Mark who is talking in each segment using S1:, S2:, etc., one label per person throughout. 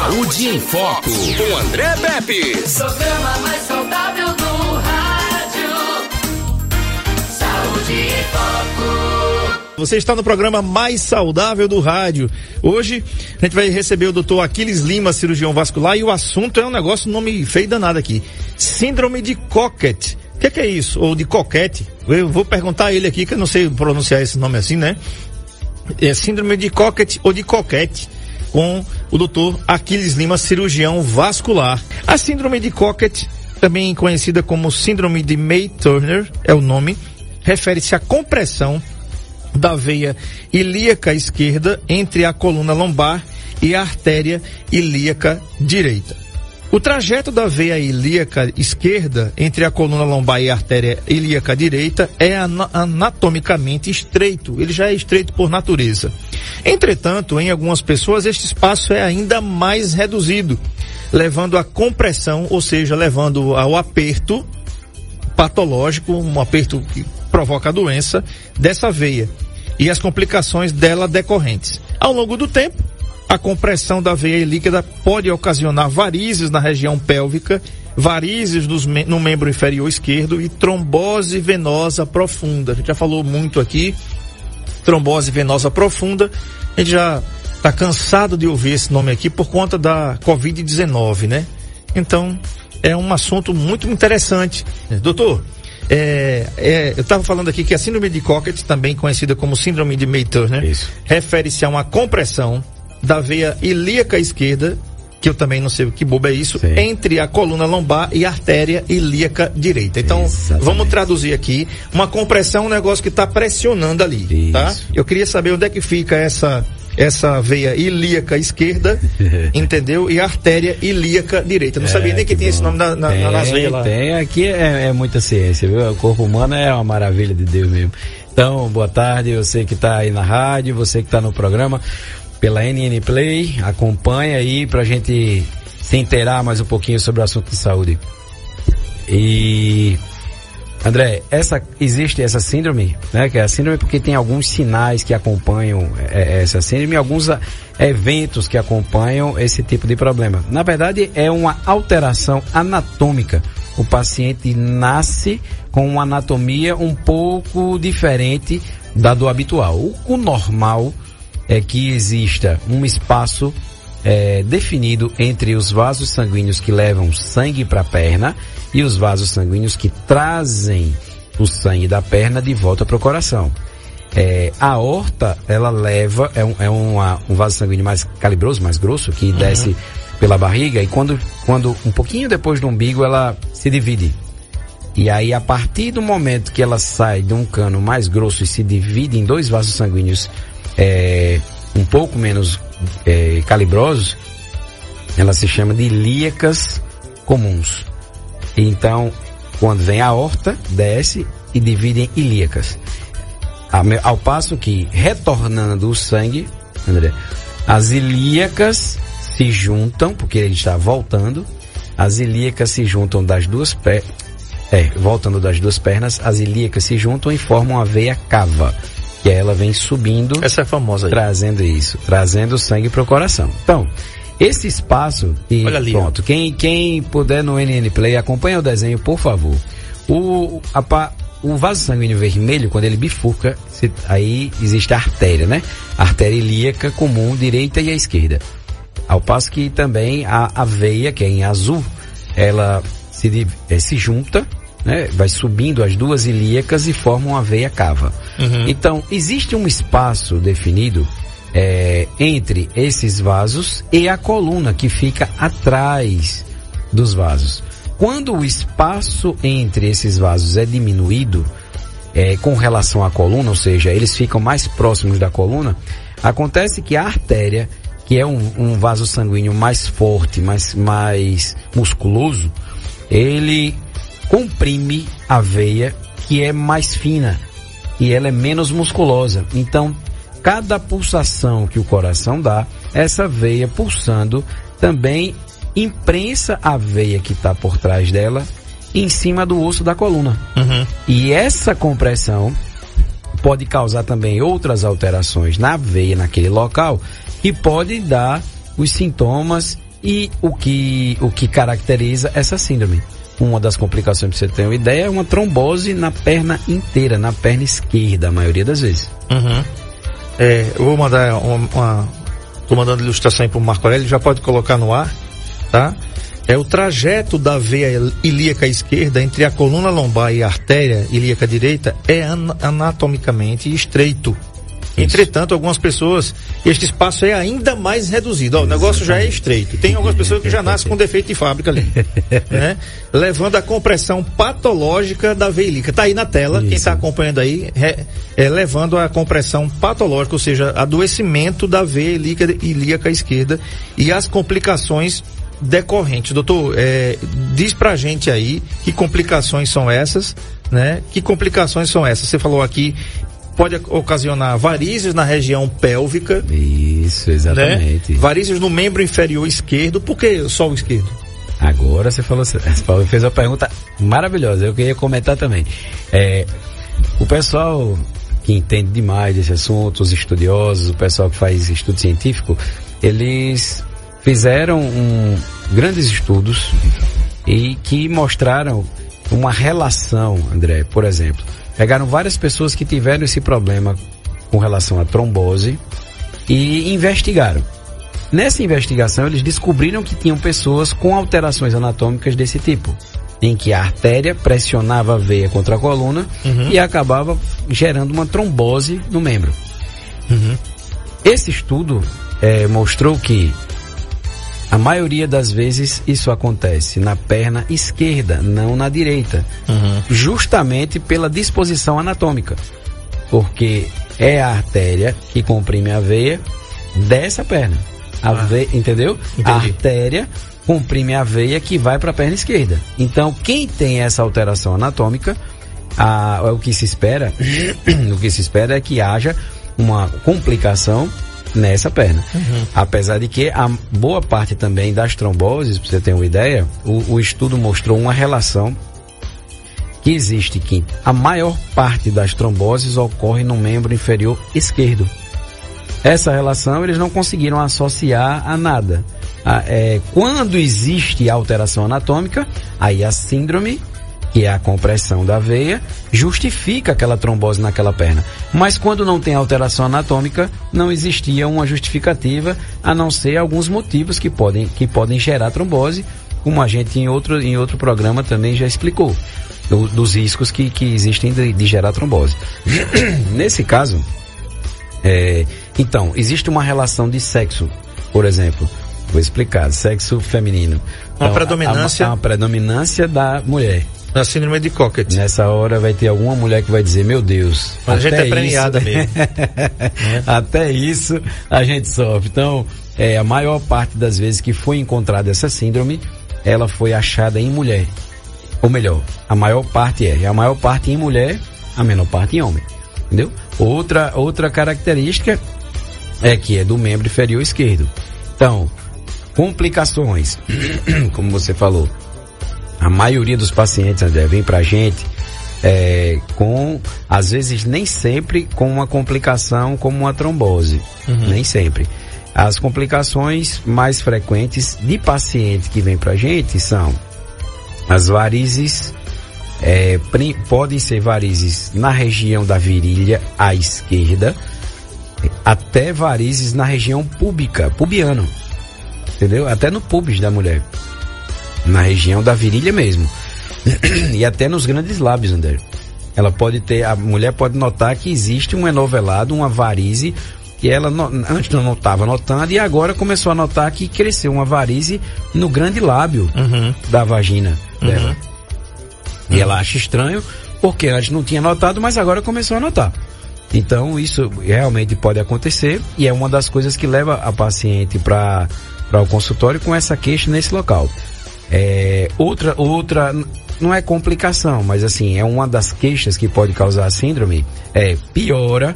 S1: Saúde em Foco, com André Pepe.
S2: Programa mais saudável do rádio. Saúde em Foco.
S3: Você está no programa mais saudável do rádio. Hoje a gente vai receber o doutor Aquiles Lima, cirurgião vascular, e o assunto é um negócio, nome feio danado aqui. Síndrome de Cocket. O que, que, é isso? Ou de coquete? Eu vou perguntar a ele aqui, que eu não sei pronunciar esse nome assim, né? É síndrome de Cocket ou de coquete com o doutor Aquiles Lima, cirurgião vascular. A síndrome de Cocket, também conhecida como síndrome de May-Turner, é o nome, refere-se à compressão da veia ilíaca esquerda entre a coluna lombar e a artéria ilíaca direita. O trajeto da veia ilíaca esquerda entre a coluna lombar e a artéria ilíaca direita é anatomicamente estreito, ele já é estreito por natureza. Entretanto, em algumas pessoas, este espaço é ainda mais reduzido, levando à compressão, ou seja, levando ao aperto patológico, um aperto que provoca a doença dessa veia e as complicações dela decorrentes. Ao longo do tempo, a compressão da veia líquida pode ocasionar varizes na região pélvica, varizes no membro inferior esquerdo e trombose venosa profunda. A gente já falou muito aqui, trombose venosa profunda. A gente já está cansado de ouvir esse nome aqui por conta da Covid-19, né? Então, é um assunto muito interessante. Doutor, é, é, eu estava falando aqui que a síndrome de Cocket, também conhecida como síndrome de May-Turner, refere-se a uma compressão da veia ilíaca esquerda, que eu também não sei o que bobo é isso, Sim. entre a coluna lombar e a artéria ilíaca direita. Então, Exatamente. vamos traduzir aqui. Uma compressão é um negócio que está pressionando ali, tá? isso. tá? Eu queria saber onde é que fica essa essa veia ilíaca esquerda, entendeu? E a artéria ilíaca direita. Não é, sabia nem que, que tinha esse nome na, na, tem, nas veias lá.
S4: Tem, aqui é, é, muita ciência, viu? O corpo humano é uma maravilha de Deus mesmo. Então, boa tarde, você que está aí na rádio, você que está no programa pela NN Play. Acompanha aí pra gente se inteirar mais um pouquinho sobre o assunto de saúde. E André, essa existe essa síndrome, né? Que é a síndrome porque tem alguns sinais que acompanham é, é essa síndrome, alguns a, eventos que acompanham esse tipo de problema. Na verdade, é uma alteração anatômica. O paciente nasce com uma anatomia um pouco diferente da do habitual. O, o normal é que exista um espaço é, definido entre os vasos sanguíneos que levam sangue para a perna e os vasos sanguíneos que trazem o sangue da perna de volta para o coração. É, a horta, ela leva, é, um, é uma, um vaso sanguíneo mais calibroso, mais grosso, que uhum. desce pela barriga e quando, quando um pouquinho depois do umbigo ela se divide. E aí, a partir do momento que ela sai de um cano mais grosso e se divide em dois vasos sanguíneos é, um pouco menos é, calibrosos, ela se chama de ilíacas comuns. Então, quando vem a horta, desce e divide em ilíacas. Ao passo que, retornando o sangue, André, as ilíacas se juntam, porque ele está voltando, as ilíacas se juntam das duas pernas, é, voltando das duas pernas, as ilíacas se juntam e formam a veia cava que ela vem subindo.
S3: Essa é famosa aí.
S4: Trazendo isso, trazendo sangue para o coração. Então, esse espaço e Olha ali, pronto, quem, quem puder no NN Play, acompanha o desenho, por favor. O, a, o vaso sanguíneo vermelho, quando ele bifurca, se, aí existe a artéria, né? A artéria ilíaca comum, direita e a esquerda. Ao passo que também a, a veia, que é em azul, ela se, é, se junta né? Vai subindo as duas ilíacas e formam a veia cava. Uhum. Então, existe um espaço definido é, entre esses vasos e a coluna que fica atrás dos vasos. Quando o espaço entre esses vasos é diminuído é, com relação à coluna, ou seja, eles ficam mais próximos da coluna, acontece que a artéria, que é um, um vaso sanguíneo mais forte, mais, mais musculoso, ele comprime a veia que é mais fina e ela é menos musculosa. Então, cada pulsação que o coração dá, essa veia pulsando também imprensa a veia que está por trás dela em cima do osso da coluna. Uhum. E essa compressão pode causar também outras alterações na veia naquele local que pode dar os sintomas E o que, o que caracteriza essa síndrome? Uma das complicações, para você ter uma ideia, é uma trombose na perna inteira, na perna esquerda, a maioria das vezes.
S3: Uhum. É, eu vou mandar uma, uma. Tô mandando ilustração aí pro Marco Aurélio, já pode colocar no ar, tá? É o trajeto da veia ilíaca esquerda entre a coluna lombar e a artéria ilíaca direita é an anatomicamente estreito. Entretanto, algumas pessoas, este espaço é ainda mais reduzido. Ó, o negócio já é estreito. Tem algumas pessoas que já nascem com defeito de fábrica ali. né? Levando a compressão patológica da veia ilíaca. Tá aí na tela, quem
S4: Isso.
S3: está acompanhando aí, é, é levando a compressão patológica, ou seja, adoecimento da veia ilíaca, ilíaca esquerda e as complicações decorrentes. Doutor, é, diz pra gente aí que complicações são essas, né? Que complicações são essas? Você falou aqui, pode ocasionar varizes na região pélvica,
S4: Isso,
S3: né?
S4: exatamente.
S3: Varizes no membro inferior esquerdo, por que só o esquerdo?
S4: Agora você falou, você fez uma pergunta maravilhosa, eu queria comentar também. É, o pessoal que entende demais desse assunto, os estudiosos, o pessoal que faz estudo científico, eles fizeram um- grandes estudos e que mostraram uma relação, André, por exemplo. Pegaram várias pessoas que tiveram esse problema com relação à trombose e investigaram. Nessa investigação, eles descobriram que tinham pessoas com alterações anatômicas desse tipo, em que a artéria pressionava a veia contra a coluna e acabava gerando uma trombose no membro. Esse estudo eh, mostrou que a maioria das vezes isso acontece na perna esquerda, não na direita, justamente pela disposição anatômica, porque é a artéria que comprime a veia dessa perna. A veia, entendeu? A
S3: Entendi.
S4: artéria comprime a veia que vai para a perna esquerda. Então, quem tem essa alteração anatômica, a- o que se espera, o que se espera é que haja uma complicação nessa perna. Apesar de que a boa parte também das tromboses, para você ter uma ideia, o, o estudo mostrou uma relação que existe que a maior parte das tromboses ocorre no membro inferior esquerdo. Essa relação eles não conseguiram associar a nada. A- é, quando existe alteração anatômica, aí a síndrome, que é a compressão da veia, justifica aquela trombose naquela perna. Mas quando não tem alteração anatômica, não existia uma justificativa, a não ser alguns motivos que podem, que podem gerar trombose, como a gente em outro, em outro programa também já explicou, do- dos riscos que, que existem de, de gerar trombose. Nesse caso, é, então, existe uma relação de sexo, por exemplo. Vou explicar, sexo feminino.
S3: Uma
S4: Então,
S3: predominância.
S4: a- a- Uma predominância da mulher.
S3: Na síndrome de Cockett.
S4: Nessa hora vai ter alguma mulher que vai dizer, meu Deus.
S3: Mas a gente é premiada
S4: isso-
S3: mesmo.
S4: até isso a gente sofre. Então, é, a maior parte das vezes que foi encontrada essa síndrome, ela foi achada em mulher. Ou melhor, a maior parte é. A maior parte em mulher, a menor parte em homem. Entendeu? Outra, outra característica é que é do membro inferior esquerdo. Então, complicações, como você falou, a maioria dos pacientes, André, vem pra gente é, com, às vezes nem sempre com uma complicação como uma trombose. Nem sempre. As complicações mais frequentes de paciente que vem pra gente são as varizes, é, podem ser varizes na região da virilha à esquerda, até varizes na região púbica, pubiano. Entendeu? Até no pubis da mulher. Na região da virilha mesmo. e até nos grandes lábios, André. Ela pode ter, a mulher pode notar que existe um enovelado, uma varize, que ela no- antes não estava notando e agora começou a notar que cresceu uma varize no grande lábio
S3: Uhum.
S4: da vagina dela. E ela acha estranho, porque antes não tinha notado, mas agora começou a notar. Então isso realmente pode acontecer e é uma das coisas que leva a paciente para o consultório com essa queixa nesse local. É, outra, outra, não é complicação, mas assim, é uma das queixas que pode causar a síndrome, é piora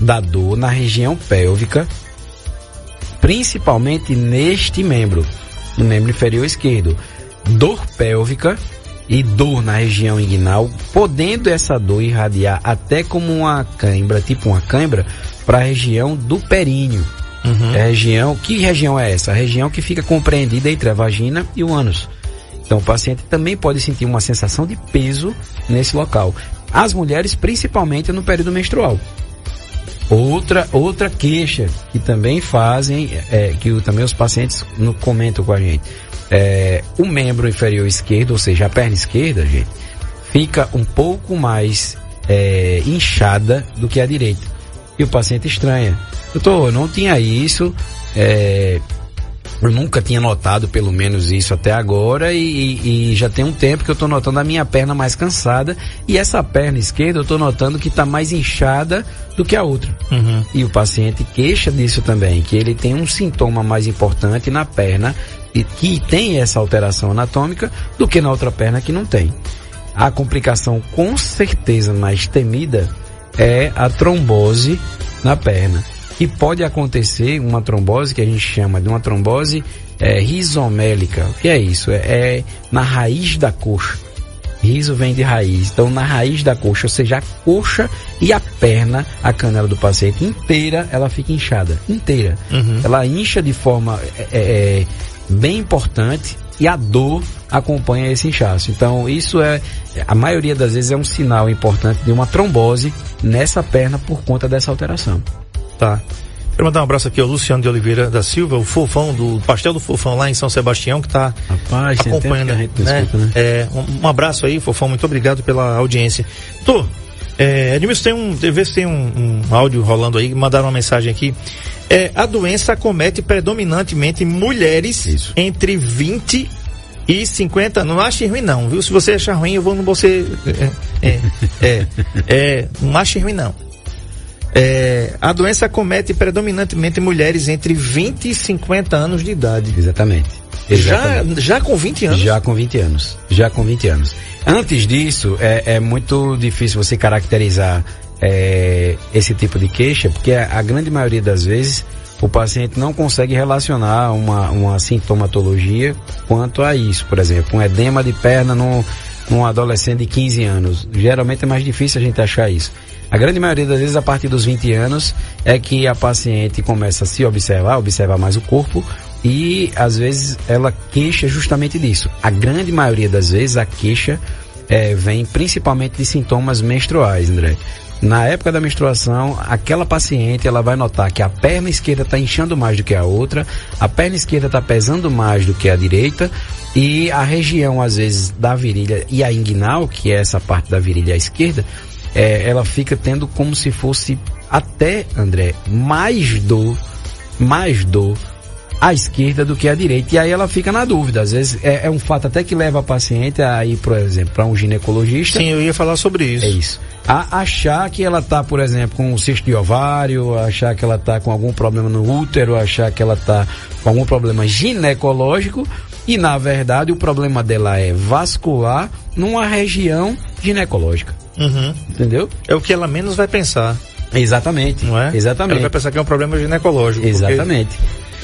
S4: da dor na região pélvica, principalmente neste membro, no membro inferior esquerdo. Dor pélvica e dor na região inguinal, podendo essa dor irradiar até como uma cãibra, tipo uma cãibra, para a região do períneo. É a região, que região é essa? A região que fica compreendida entre a vagina e o ânus. Então o paciente também pode sentir uma sensação de peso nesse local. As mulheres, principalmente no período menstrual. Outra, outra queixa que também fazem, é, que também os pacientes no, comentam com a gente. É, o membro inferior esquerdo, ou seja, a perna esquerda, gente, fica um pouco mais é, inchada do que a direita. E o paciente estranha. Doutor, eu não tinha isso, é, eu nunca tinha notado pelo menos isso até agora e, e- e já tem um tempo que eu estou notando a minha perna mais cansada e essa perna esquerda eu estou notando que está mais inchada do que a outra. E o paciente queixa disso também, que ele tem um sintoma mais importante na perna e que tem essa alteração anatômica do que na outra perna que não tem. A complicação com certeza mais temida é a trombose na perna. E pode acontecer uma trombose que a gente chama de uma trombose é, rizomélica. O que é isso? É, é na raiz da coxa. Riso vem de raiz. Então, na raiz da coxa, ou seja, a coxa e a perna, a canela do paciente inteira, ela fica inchada. Inteira. Ela incha de forma é, é, é, bem importante e a dor acompanha esse inchaço. Então, isso é, a maioria das vezes é um sinal importante de uma trombose nessa perna por conta dessa alteração.
S3: Tá. Quero mandar um abraço aqui ao Luciano de Oliveira da Silva, o fofão do Pastel do Fofão lá em São Sebastião, que está acompanhando.
S4: que a gente não
S3: né?
S4: escuta, né?
S3: É, um, um abraço aí, Fofão, muito obrigado pela audiência. Tô, é, Edmilson, tem um, vê se tem um, um áudio rolando aí, mandaram uma mensagem aqui. É, a doença acomete predominantemente mulheres
S4: Isso.
S3: entre 20 e 50 anos. Não ache ruim não, viu? Se você achar ruim, eu vou no você... É, é, é, é, não ache ruim não. É, a doença acomete predominantemente mulheres entre 20 e 50 anos de idade.
S4: Exatamente.
S3: Já, já com 20 anos?
S4: Já com 20 anos. Já com 20 anos. Antes disso, é, é muito difícil você caracterizar é, esse tipo de queixa, porque a, a grande maioria das vezes o paciente não consegue relacionar uma, uma sintomatologia quanto a isso. Por exemplo, um edema de perna num, num adolescente de 15 anos. Geralmente é mais difícil a gente achar isso. A grande maioria das vezes, a partir dos 20 anos, é que a paciente começa a se observar, observar mais o corpo, e às vezes ela queixa justamente disso. A grande maioria das vezes a queixa eh, vem principalmente de sintomas menstruais, André. Na época da menstruação, aquela paciente ela vai notar que a perna esquerda está inchando mais do que a outra, a perna esquerda está pesando mais do que a direita e a região às vezes da virilha e a inguinal, que é essa parte da virilha à esquerda, eh, ela fica tendo como se fosse até, André, mais dor, mais dor à esquerda do que à direita. E aí ela fica na dúvida. Às vezes é, é um fato até que leva a paciente a ir, por exemplo, para um ginecologista.
S3: Sim, eu ia falar sobre isso.
S4: É isso. A achar que ela tá, por exemplo, com um cisto de ovário, achar que ela tá com algum problema no útero, achar que ela tá com algum problema ginecológico e na verdade o problema dela é vascular numa região ginecológica.
S3: Uhum.
S4: Entendeu?
S3: É o que ela menos vai pensar,
S4: Exatamente.
S3: não é? Ela
S4: Exatamente.
S3: vai pensar que é um problema ginecológico. porque-
S4: Exatamente.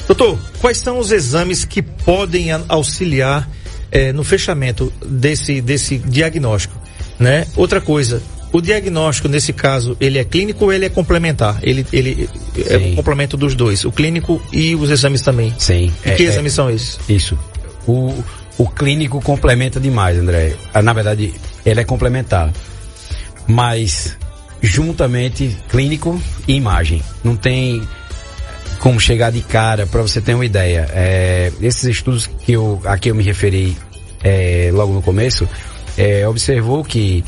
S3: Doutor, quais são os exames que podem auxiliar eh, no fechamento desse, desse diagnóstico? Né? Outra coisa, o diagnóstico nesse caso, ele é clínico ou ele é complementar? Ele, ele é um complemento dos dois, o clínico e os exames também.
S4: Sim.
S3: E
S4: É-
S3: que
S4: é-
S3: exames são esses?
S4: Isso. O, o clínico complementa demais, André. Ah, Na verdade, ele é complementar. Mas, juntamente, clínico e imagem. Não tem como chegar de cara, para você ter uma ideia. É, esses estudos que eu, a que eu me referi é, logo no começo, é, observou que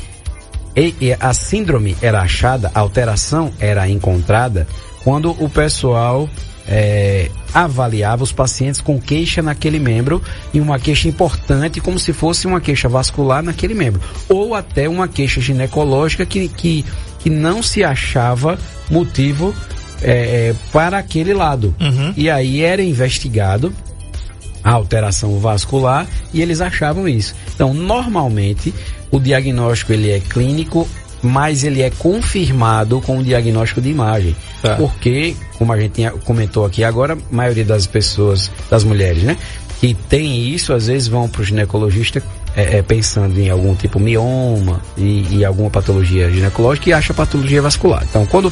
S4: e- e a síndrome era achada, a alteração era encontrada quando o pessoal é, avaliava os pacientes com queixa naquele membro e uma queixa importante como se fosse uma queixa vascular naquele membro ou até uma queixa ginecológica que, que, que não se achava motivo é, para aquele lado
S3: Uhum.
S4: e aí era investigado a alteração vascular e eles achavam isso. Então, normalmente, o diagnóstico ele é clínico, mas ele é confirmado com o diagnóstico de imagem.
S3: Tá.
S4: Porque, como a gente comentou aqui agora, a maioria das pessoas, das mulheres, né? Que tem isso, às vezes vão para o ginecologista é, é, pensando em algum tipo mioma e, e, alguma patologia ginecológica e acha patologia vascular. Então, quando,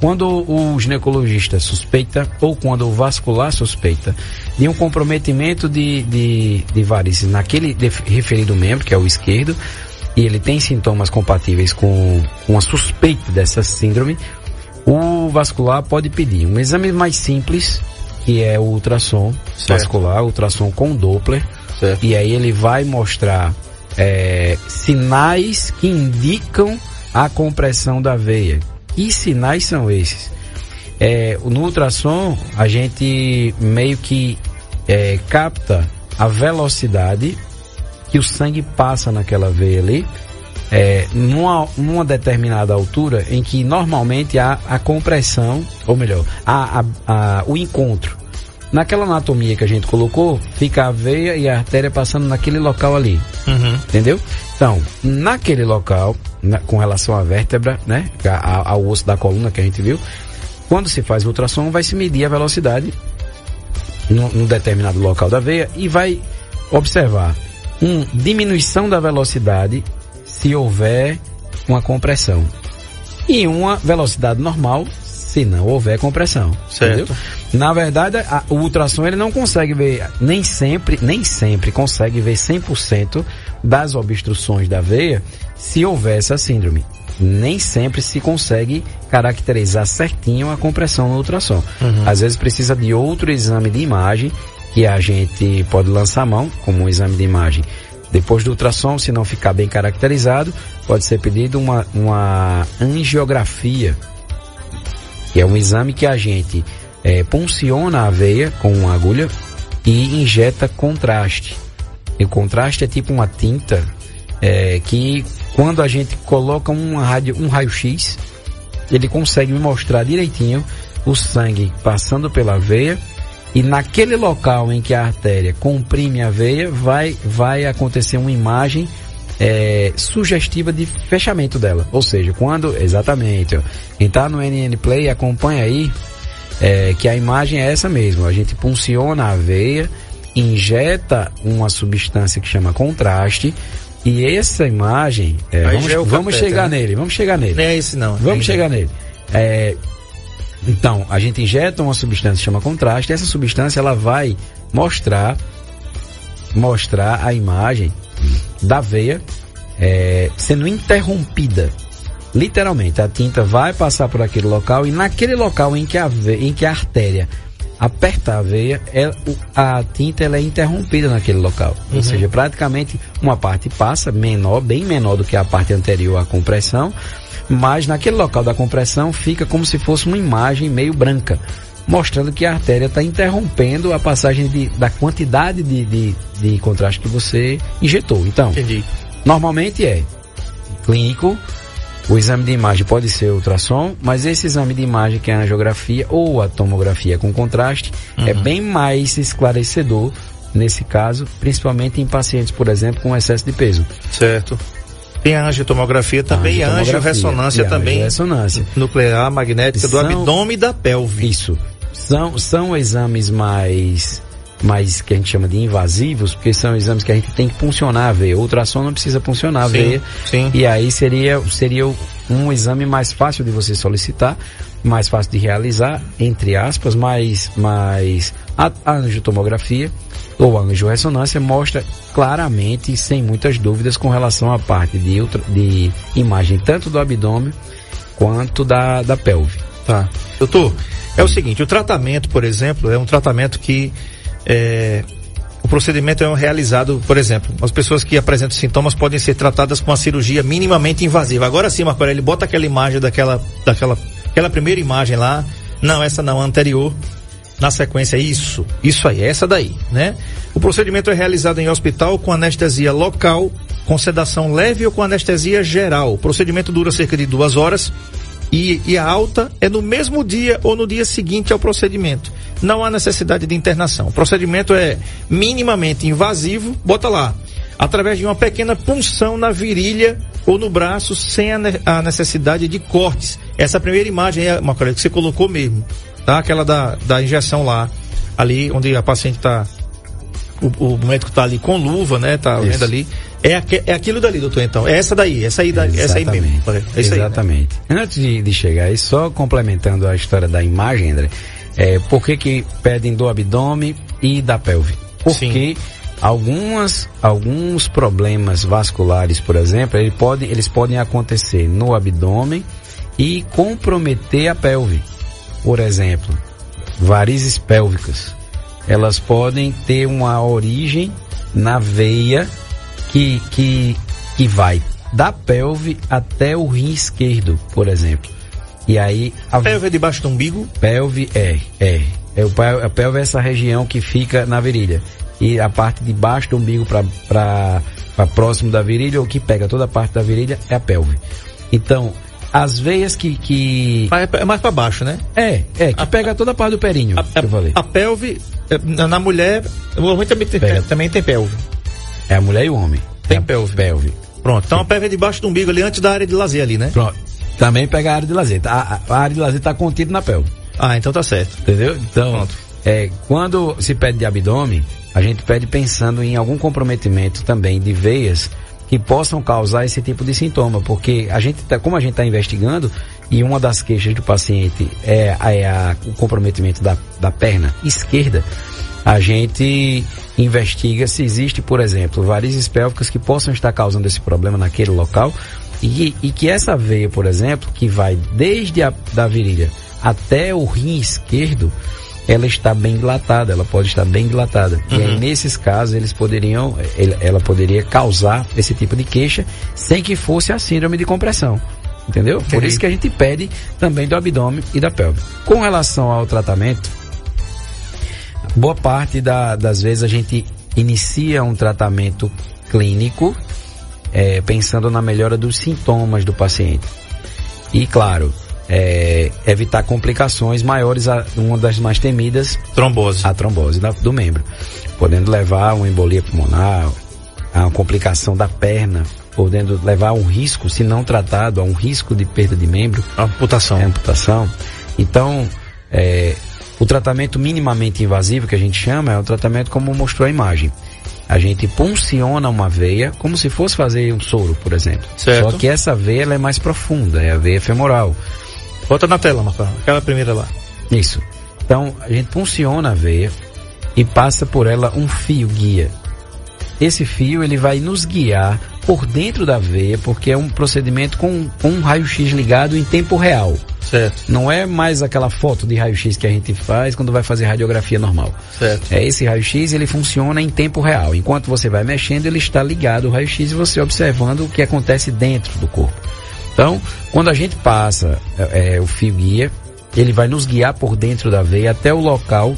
S4: quando o ginecologista suspeita ou quando o vascular suspeita de um comprometimento de, de, de varizes naquele referido membro, que é o esquerdo, e ele tem sintomas compatíveis com, com a suspeita dessa síndrome, o vascular pode pedir um exame mais simples, que é o ultrassom certo. vascular, ultrassom com Doppler, certo. e aí ele vai mostrar é, sinais que indicam a compressão da veia. Que sinais são esses? É, no ultrassom, a gente meio que é, capta a velocidade que o sangue passa naquela veia ali, é, numa, numa determinada altura em que normalmente há a compressão, ou melhor, o encontro. Naquela anatomia que a gente colocou, fica a veia e a artéria passando naquele local ali. Uhum. Entendeu? Então, naquele local, na, com relação à vértebra, né? A, ao osso da coluna que a gente viu, quando se faz o ultrassom, vai se medir a velocidade num determinado local da veia e vai observar uma diminuição da velocidade se houver uma compressão. E uma velocidade normal se não houver compressão. Certo. Entendeu? Na verdade, a, o ultrassom ele não consegue ver, nem sempre, nem sempre consegue ver 100% das obstruções da veia se houver essa síndrome. Nem sempre se consegue caracterizar certinho a compressão no ultrassom. Uhum. Às vezes precisa de outro exame de imagem que a gente pode lançar mão, como um exame de imagem. Depois do ultrassom, se não ficar bem caracterizado, pode ser pedido uma, uma angiografia, que é um exame que a gente é, punciona a veia com uma agulha e injeta contraste. E o contraste é tipo uma tinta é, que quando a gente coloca um, rádio, um raio-x, ele consegue mostrar direitinho o sangue passando pela veia e naquele local em que a artéria comprime a veia, vai, vai acontecer uma imagem é, sugestiva de fechamento dela. Ou seja, quando. Exatamente. Ó, quem está no NN Play, acompanha aí é, que a imagem é essa mesmo. A gente punciona a veia, injeta uma substância que chama contraste. E essa imagem, é, vamos, é vamos chegar né? nele, vamos chegar nele.
S3: Não é esse não.
S4: Vamos chegar nele. É, então, a gente injeta uma substância que chama contraste, e essa substância ela vai mostrar mostrar a imagem da veia é, sendo interrompida. Literalmente, a tinta vai passar por aquele local e naquele local em que a, veia, em que a artéria aperta a veia, é, a tinta ela é interrompida naquele local. Uhum. Ou seja, praticamente uma parte passa menor, bem menor do que a parte anterior à compressão, mas naquele local da compressão fica como se fosse uma imagem meio branca, mostrando que a artéria está interrompendo a passagem de, da quantidade de, de, de, contraste que você injetou. Então, Entendi. normalmente é clínico, o exame de imagem pode ser ultrassom, mas esse exame de imagem que é a angiografia ou a tomografia com contraste é uhum. é bem mais esclarecedor nesse caso, principalmente em pacientes, por exemplo, com excesso de peso.
S3: Certo. Tem a angiotomografia também e a angiorressonância também.
S4: Ressonância.
S3: Nuclear, magnética do abdômen e da pelve.
S4: Isso. São, são exames mais mais que a gente chama de invasivos, porque são exames que a gente tem que funcionar a veia. O ultrassom não precisa funcionar a sim, veia. Sim. E aí seria, seria um exame mais fácil de você solicitar, mais fácil de realizar, entre aspas, mas, mas a, a angiotomografia ou a angiorressonância mostra claramente, sem muitas dúvidas, com relação à parte de, ultra, de imagem tanto do abdômen quanto da, da pelve.
S3: Tá. Doutor, é o seguinte, o tratamento, por exemplo, é um tratamento que é, o procedimento é realizado, por exemplo, as pessoas que apresentam sintomas podem ser tratadas com uma cirurgia minimamente invasiva. Agora sim, Marco Aurélio, bota aquela imagem daquela, daquela aquela primeira imagem lá. Não, essa não, a anterior na sequência isso, isso aí, essa daí, né? O procedimento é realizado em hospital com anestesia local, com sedação leve ou com anestesia geral. O procedimento dura cerca de duas horas e, e a alta é no mesmo dia ou no dia seguinte ao procedimento. Não há necessidade de internação. O procedimento é minimamente invasivo, bota lá, através de uma pequena punção na virilha ou no braço sem a, necessidade de cortes. Essa primeira imagem é uma coisa que você colocou mesmo tá? Aquela da, da injeção lá, ali onde a paciente está o, o, médico está ali com luva, né? Tá Isso. vendo ali. É, aque- é aquilo dali, doutor, então. É essa daí, essa aí, da, essa aí mesmo.
S4: Exatamente.
S3: É isso aí, né?
S4: Exatamente. Antes de, de chegar aí, só complementando a história da imagem, André, é, por que que pedem do abdômen e da pelve? Porque algumas, alguns problemas vasculares, por exemplo, ele pode, eles podem acontecer no abdômen e comprometer a pelve. Por exemplo, varizes pélvicas. Elas podem ter uma origem na veia que, que, que vai da pelve até o rim esquerdo, por exemplo. E aí a
S3: Pelve é debaixo do umbigo.
S4: pelve é, é. é o, a pelve é essa região que fica na virilha. E a parte de baixo do umbigo para próximo da virilha, ou que pega toda a parte da virilha, é a pelve. Então, as veias que. que
S3: Mas É mais pra baixo, né?
S4: é, é, que pega toda a parte do períneo.
S3: A,
S4: que eu falei.
S3: a, a pelve, é, na mulher, homem também tem,
S4: Pega.
S3: também tem pelve.
S4: É a mulher e o homem.
S3: Tem
S4: É a
S3: pelve.
S4: Pelve.
S3: Pronto, então a pelve é debaixo do umbigo ali, antes da área de lazer ali, né?
S4: Pronto. Também pega a área de lazer. A, a- área de lazer está contida na pelve.
S3: Ah, então tá certo.
S4: Entendeu? Então,
S3: Pronto.
S4: é, quando se pede de abdômen, a gente pede pensando em algum comprometimento também de veias que possam causar esse tipo de sintoma, porque a gente tá, como a gente está investigando e uma das queixas do paciente é, é a- o comprometimento da, da perna esquerda, a gente investiga se existe, por exemplo, varizes pélvicas que possam estar causando esse problema naquele local e, e que essa veia, por exemplo, que vai desde a da virilha até o rim esquerdo, ela está bem dilatada, ela pode estar bem dilatada. E aí, nesses casos, eles poderiam, ela poderia causar esse tipo de queixa sem que fosse a síndrome de compressão. Entendeu? Por isso que a gente pede também do abdômen e da pelve. Com relação ao tratamento, boa parte da- das vezes a gente inicia um tratamento clínico eh, pensando na melhora dos sintomas do paciente. E claro, eh, evitar complicações maiores, a, uma das mais temidas,
S3: Trombose.
S4: a trombose da- do membro, podendo levar a uma embolia pulmonar, a uma complicação da perna, podendo levar a um risco, se não tratado, a um risco de perda de membro,
S3: Amputação.
S4: é amputação. Então, é, o tratamento minimamente invasivo, que a gente chama, é um tratamento como mostrou a imagem. A gente punciona uma veia como se fosse fazer um soro, por exemplo.
S3: Certo.
S4: Só que essa veia é mais profunda, é a veia femoral.
S3: Bota na tela, Marcão. Aquela primeira lá.
S4: Isso. Então, a gente punciona a veia e passa por ela um fio guia. Esse fio ele vai nos guiar por dentro da veia, porque é um procedimento com, com um raio-x ligado em tempo real.
S3: Certo.
S4: Não é mais aquela foto de raio-x que a gente faz quando vai fazer radiografia normal.
S3: Certo.
S4: É esse raio-x, ele funciona em tempo real. Enquanto você vai mexendo, ele está ligado ao raio-x e você observando o que acontece dentro do corpo. Então, quando a gente passa é, é, o fio guia, ele vai nos guiar por dentro da veia até o local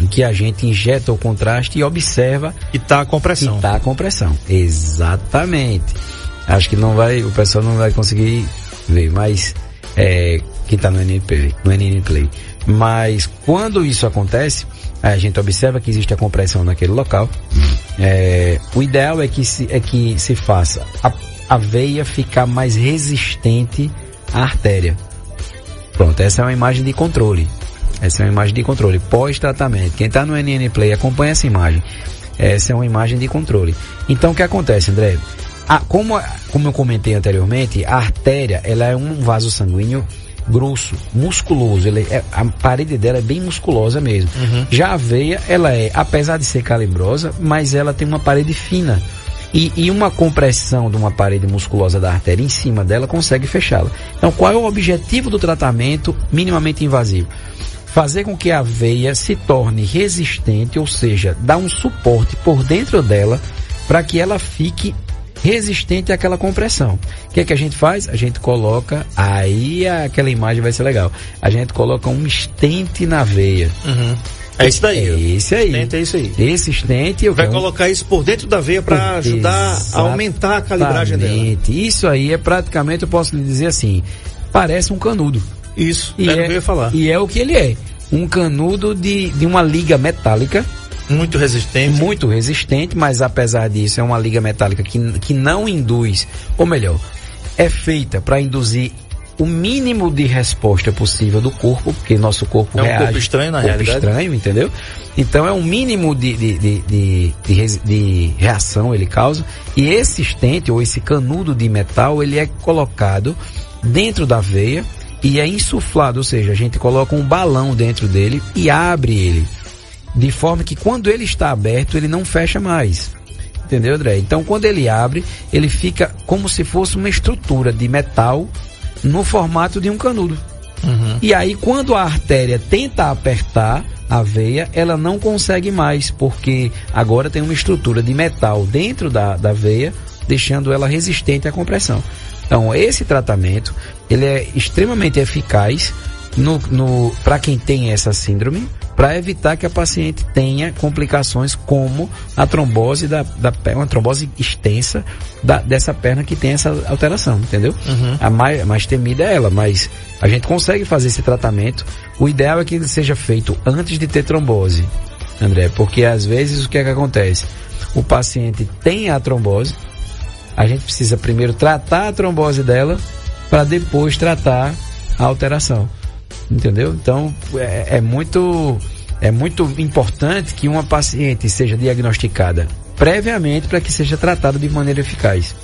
S4: em que a gente injeta o contraste e observa
S3: E tá a compressão.
S4: está a compressão. Exatamente. Acho que não vai, o pessoal não vai conseguir ver, mas é, que está no NNP, no NN Play. Mas quando isso acontece, a gente observa que existe a compressão naquele local. É, o ideal é que se, é que se faça a, a veia ficar mais resistente à artéria. Pronto, essa é uma imagem de controle. Essa é uma imagem de controle pós-tratamento. Quem está no NN Play acompanha essa imagem. Essa é uma imagem de controle. Então o que acontece, André? A- como, a- como eu comentei anteriormente, a artéria ela é um vaso sanguíneo grosso, musculoso. Ele é- a parede dela é bem musculosa mesmo. Já a veia, ela é, apesar de ser calibrosa, mas ela tem uma parede fina. E, e uma compressão de uma parede musculosa da artéria em cima dela consegue fechá-la. Então, qual é o objetivo do tratamento minimamente invasivo? Fazer com que a veia se torne resistente, ou seja, dar um suporte por dentro dela para que ela fique resistente àquela compressão. O que é que a gente faz? A gente coloca, aí aquela imagem vai ser legal. A gente coloca um estente na veia.
S3: Uhum. É isso daí.
S4: É esse aí.
S3: Estente é isso aí.
S4: Esse estente eu
S3: Vai
S4: quero-
S3: colocar isso por dentro da veia para ajudar a aumentar a calibragem dela.
S4: Isso aí é praticamente, eu posso lhe dizer assim, parece um canudo.
S3: Isso.
S4: E é,
S3: ia falar.
S4: e é o que ele é. Um canudo de, de uma liga metálica,
S3: Muito resistente.
S4: muito resistente, mas apesar disso é uma liga metálica que, que não induz, ou melhor, é feita para induzir o mínimo de resposta possível do corpo, porque nosso corpo
S3: É um
S4: reage.
S3: corpo estranho, na
S4: corpo
S3: realidade.
S4: estranho, entendeu? Então é um mínimo de, de, de, de, de reação ele causa. E esse estente, ou esse canudo de metal, ele é colocado dentro da veia e é insuflado, ou seja, a gente coloca um balão dentro dele e abre ele. De forma que quando ele está aberto, ele não fecha mais. Entendeu, André? Então, quando ele abre, ele fica como se fosse uma estrutura de metal no formato de um canudo. E aí, quando a artéria tenta apertar a veia, ela não consegue mais, porque agora tem uma estrutura de metal dentro da, da veia, deixando ela resistente à compressão. Então, esse tratamento, ele é extremamente eficaz no, no, para quem tem essa síndrome, para evitar que a paciente tenha complicações como a trombose da, da perna, uma trombose extensa da, dessa perna que tem essa alteração, entendeu? A mais, a mais temida é ela, mas a gente consegue fazer esse tratamento. O ideal é que ele seja feito antes de ter trombose, André, porque às vezes o que é que acontece? O paciente tem a trombose, a gente precisa primeiro tratar a trombose dela para depois tratar a alteração. Entendeu? Então é, é muito é muito importante que uma paciente seja diagnosticada previamente para que seja tratada de maneira eficaz.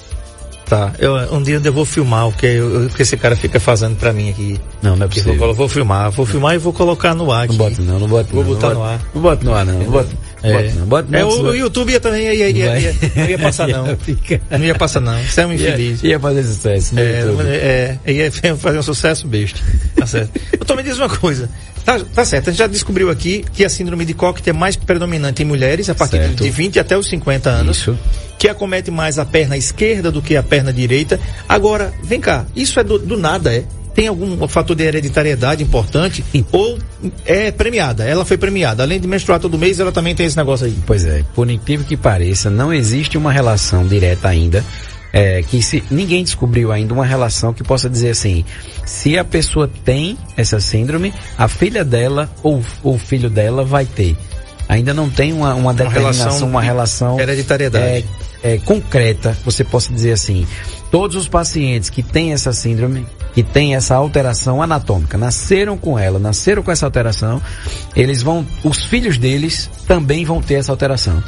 S3: Tá. Eu, um dia eu vou filmar o que, eu- o que esse cara fica fazendo pra mim aqui.
S4: Não, não é
S3: Eu
S4: possível.
S3: vou, vou filmar, vou filmar e vou colocar no ar aqui.
S4: Não bota não, não bota
S3: Vou
S4: não.
S3: botar
S4: não
S3: no ar.
S4: Não bota no ar não, não bota,
S3: É.
S4: bota não, bota não.
S3: É, o, o YouTube ia também, ia, ia, ia, ia- não ia passar não. Não ia passar não. Você é um infeliz.
S4: Ia, ia fazer sucesso no
S3: É,
S4: YouTube.
S3: é, é, ia fazer um sucesso besta. Tá certo. Doutor, me diz uma coisa. Tá, tá certo, a gente já descobriu aqui que a síndrome de Cox é mais predominante em mulheres a partir
S4: Certo.
S3: de 20 até os 50 anos.
S4: Isso.
S3: Que acomete mais a perna esquerda do que a perna direita. Agora, vem cá, isso é do, do nada, é? Tem algum fator de hereditariedade importante? Ou é premiada? Ela foi premiada. Além de menstruar todo mês, ela também tem esse negócio aí.
S4: Pois é, por incrível que pareça, não existe uma relação direta ainda. É, que se ninguém descobriu ainda uma relação que possa dizer assim, se a pessoa tem essa síndrome, a filha dela ou o filho dela vai ter. Ainda não tem uma, uma determinação,
S3: relação
S4: uma relação
S3: hereditariedade.
S4: é, é, concreta, você possa dizer assim, todos os pacientes que têm essa síndrome, que têm essa alteração anatômica, nasceram com ela, nasceram com essa alteração, eles vão, os filhos deles também vão ter essa alteração.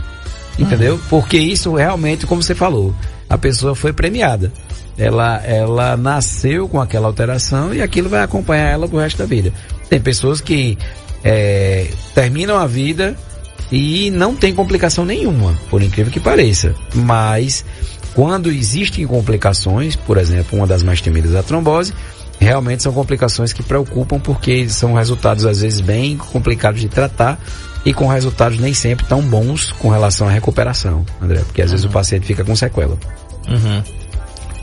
S4: Entendeu? Porque isso realmente, como você falou, a pessoa foi premiada. Ela, ela nasceu com aquela alteração e aquilo vai acompanhar ela pro resto da vida. Tem pessoas que é, terminam a vida e não tem complicação nenhuma, por incrível que pareça. Mas quando existem complicações, por exemplo, uma das mais temidas é a trombose, realmente são complicações que preocupam porque são resultados às vezes bem complicados de tratar e com resultados nem sempre tão bons com relação à recuperação, André, porque às vezes o paciente fica com sequela.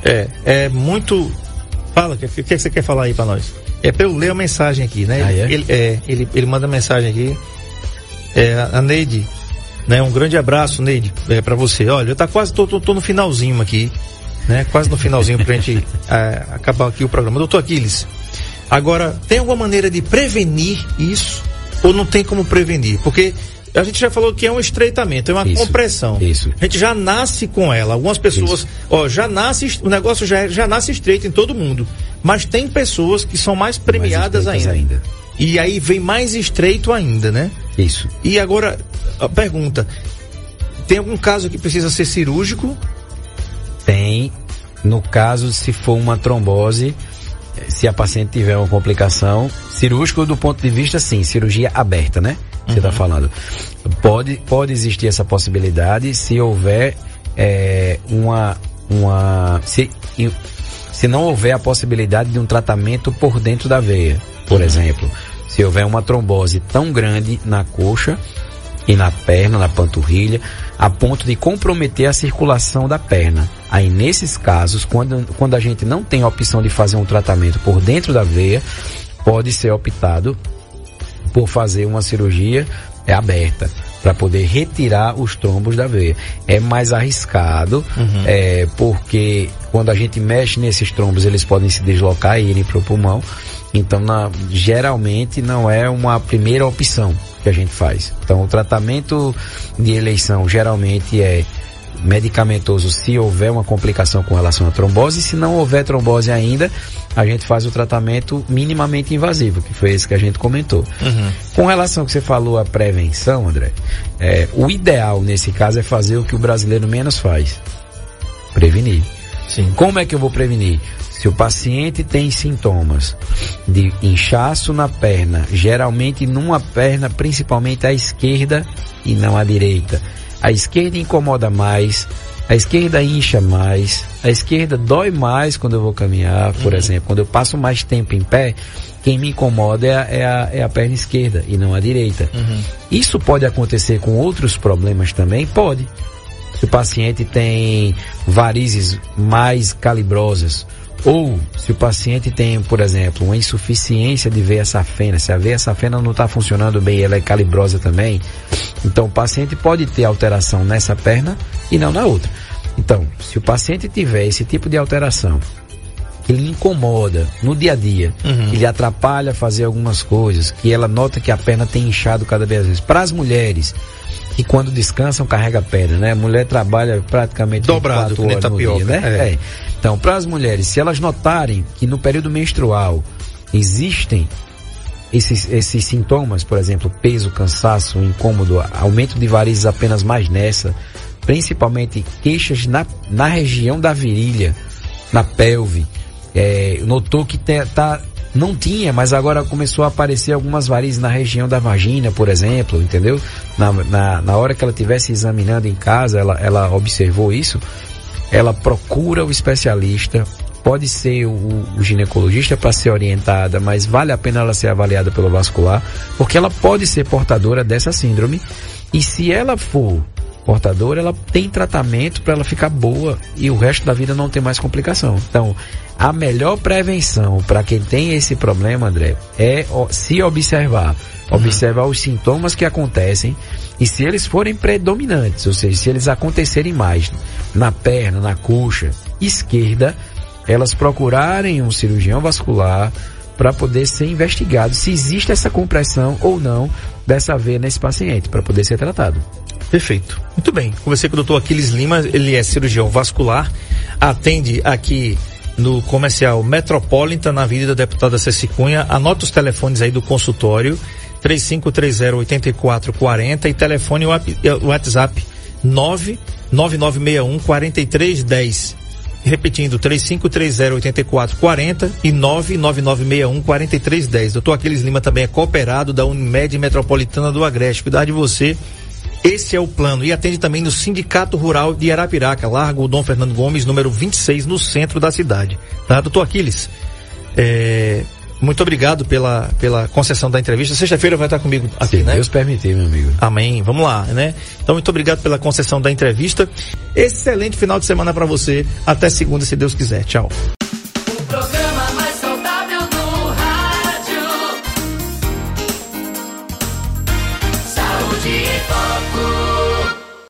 S3: É, é muito. Fala, o que, que, que você quer falar aí pra nós? É pra eu ler a mensagem aqui, né?
S4: Ah, é?
S3: Ele, é, ele, ele manda mensagem aqui. É, a Neide, né? Um grande abraço, Neide, é, pra você. Olha, eu tá quase, tô, tô, tô no finalzinho aqui, né? Quase no finalzinho pra gente é, acabar aqui o programa. Doutor Aquiles, agora, tem alguma maneira de prevenir isso? Ou não tem como prevenir? Porque a gente já falou que é um estreitamento, é uma
S4: Isso,
S3: compressão.
S4: isso.
S3: A gente já nasce com ela. Algumas pessoas, ó, já nasce, o negócio já, já nasce estreito em todo mundo. Mas tem pessoas que são mais premiadas
S4: estreitas
S3: ainda.
S4: ainda.
S3: E aí vem mais estreito ainda, né?
S4: Isso.
S3: E agora, a pergunta: tem algum caso que precisa ser cirúrgico?
S4: Tem, no caso, se for uma trombose, se a paciente tiver uma complicação, cirúrgico do ponto de vista, sim, cirurgia aberta, né? Você está falando. Pode, pode existir essa possibilidade se houver eh, uma. uma se, se não houver a possibilidade de um tratamento por dentro da veia, por exemplo. Se houver uma trombose tão grande na coxa e na perna, na panturrilha, a ponto de comprometer a circulação da perna. Aí, nesses casos, quando, quando a gente não tem a opção de fazer um tratamento por dentro da veia, pode ser optado por fazer uma cirurgia é aberta para poder retirar os trombos da veia. É mais arriscado, é, porque quando a gente mexe nesses trombos, eles podem se deslocar e irem para o pulmão. Então, na- geralmente, não é uma primeira opção que a gente faz. Então, o tratamento de eleição geralmente é medicamentoso se houver uma complicação com relação à trombose. Se não houver trombose ainda, a gente faz o tratamento minimamente invasivo, que foi esse que a gente comentou.
S3: Uhum.
S4: Com relação ao que você falou, a prevenção, André, é, o ideal nesse caso é fazer o que o brasileiro menos faz: prevenir.
S3: Sim.
S4: Como é que eu vou prevenir? Se o paciente tem sintomas de inchaço na perna, geralmente numa perna, principalmente à esquerda e não à direita. A esquerda incomoda mais, a esquerda incha mais, a esquerda dói mais quando eu vou caminhar, por
S3: Uhum.
S4: exemplo. Quando eu passo mais tempo em pé, quem me incomoda é a, é a, é a perna esquerda e não a direita.
S3: Uhum.
S4: Isso pode acontecer com outros problemas também? Pode. Se o paciente tem varizes mais calibrosas, ou se o paciente tem, por exemplo, uma insuficiência de veia safena, se a veia safena não está funcionando bem, ela é calibrosa também, então o paciente pode ter alteração nessa perna e não na outra. Então, se o paciente tiver esse tipo de alteração, que lhe incomoda no dia a dia,
S3: Uhum.
S4: que lhe atrapalha fazer algumas coisas, que ela nota que a perna tem inchado cada vez mais. Para as mulheres, que quando descansam carrega a perna, né? A mulher trabalha praticamente
S3: Dobrado,
S4: 24
S3: que nem
S4: horas no
S3: tapioca,
S4: dia, né?
S3: é.
S4: É. Então, para as mulheres, se elas notarem que no período menstrual existem esses, esses sintomas, por exemplo, peso, cansaço, incômodo, aumento de varizes apenas mais nessa, principalmente queixas na, na região da virilha, na pelve, é, notou que te- tá, não tinha, mas agora começou a aparecer algumas varizes na região da vagina, por exemplo, entendeu? Na, na, na hora que ela estivesse examinando em casa, ela, ela observou isso, ela procura o especialista, pode ser o, o ginecologista para ser orientada, mas vale a pena ela ser avaliada pelo vascular, porque ela pode ser portadora dessa síndrome. E se ela for portadora, ela tem tratamento para ela ficar boa e o resto da vida não ter mais complicação. Então, a melhor prevenção para quem tem esse problema, André, é se observar. Observar os sintomas que acontecem e se eles forem predominantes, ou seja, se eles acontecerem mais na perna, na coxa esquerda, elas procurarem um cirurgião vascular para poder ser investigado se existe essa compressão ou não dessa veia nesse paciente, para poder ser tratado.
S3: Perfeito. Muito bem. Conversei com o doutor Aquiles Lima, ele é cirurgião vascular, atende aqui no comercial Metropolitan, na Avenida Deputada Ceci Cunha. Anota os telefones aí do consultório, 3530-8440 e telefone eh, WhatsApp 99961-4310. Repetindo, 3530-8440 e 99961-4310. Doutor Aquiles Lima também é cooperado da Unimed Metropolitana do Agreste. Cuidar de você esse é o plano. E atende também no Sindicato Rural de Arapiraca, Largo Dom Fernando Gomes, número 26, no centro da cidade. Tá, doutor Aquiles? É, muito obrigado pela, pela concessão da entrevista. Sexta-feira vai estar comigo aqui,
S4: Se
S3: né?
S4: Deus permitir, meu amigo.
S3: Amém. Vamos lá, né? Então, muito obrigado pela concessão da entrevista. Excelente final de semana para você. Até segunda, se Deus quiser. Tchau.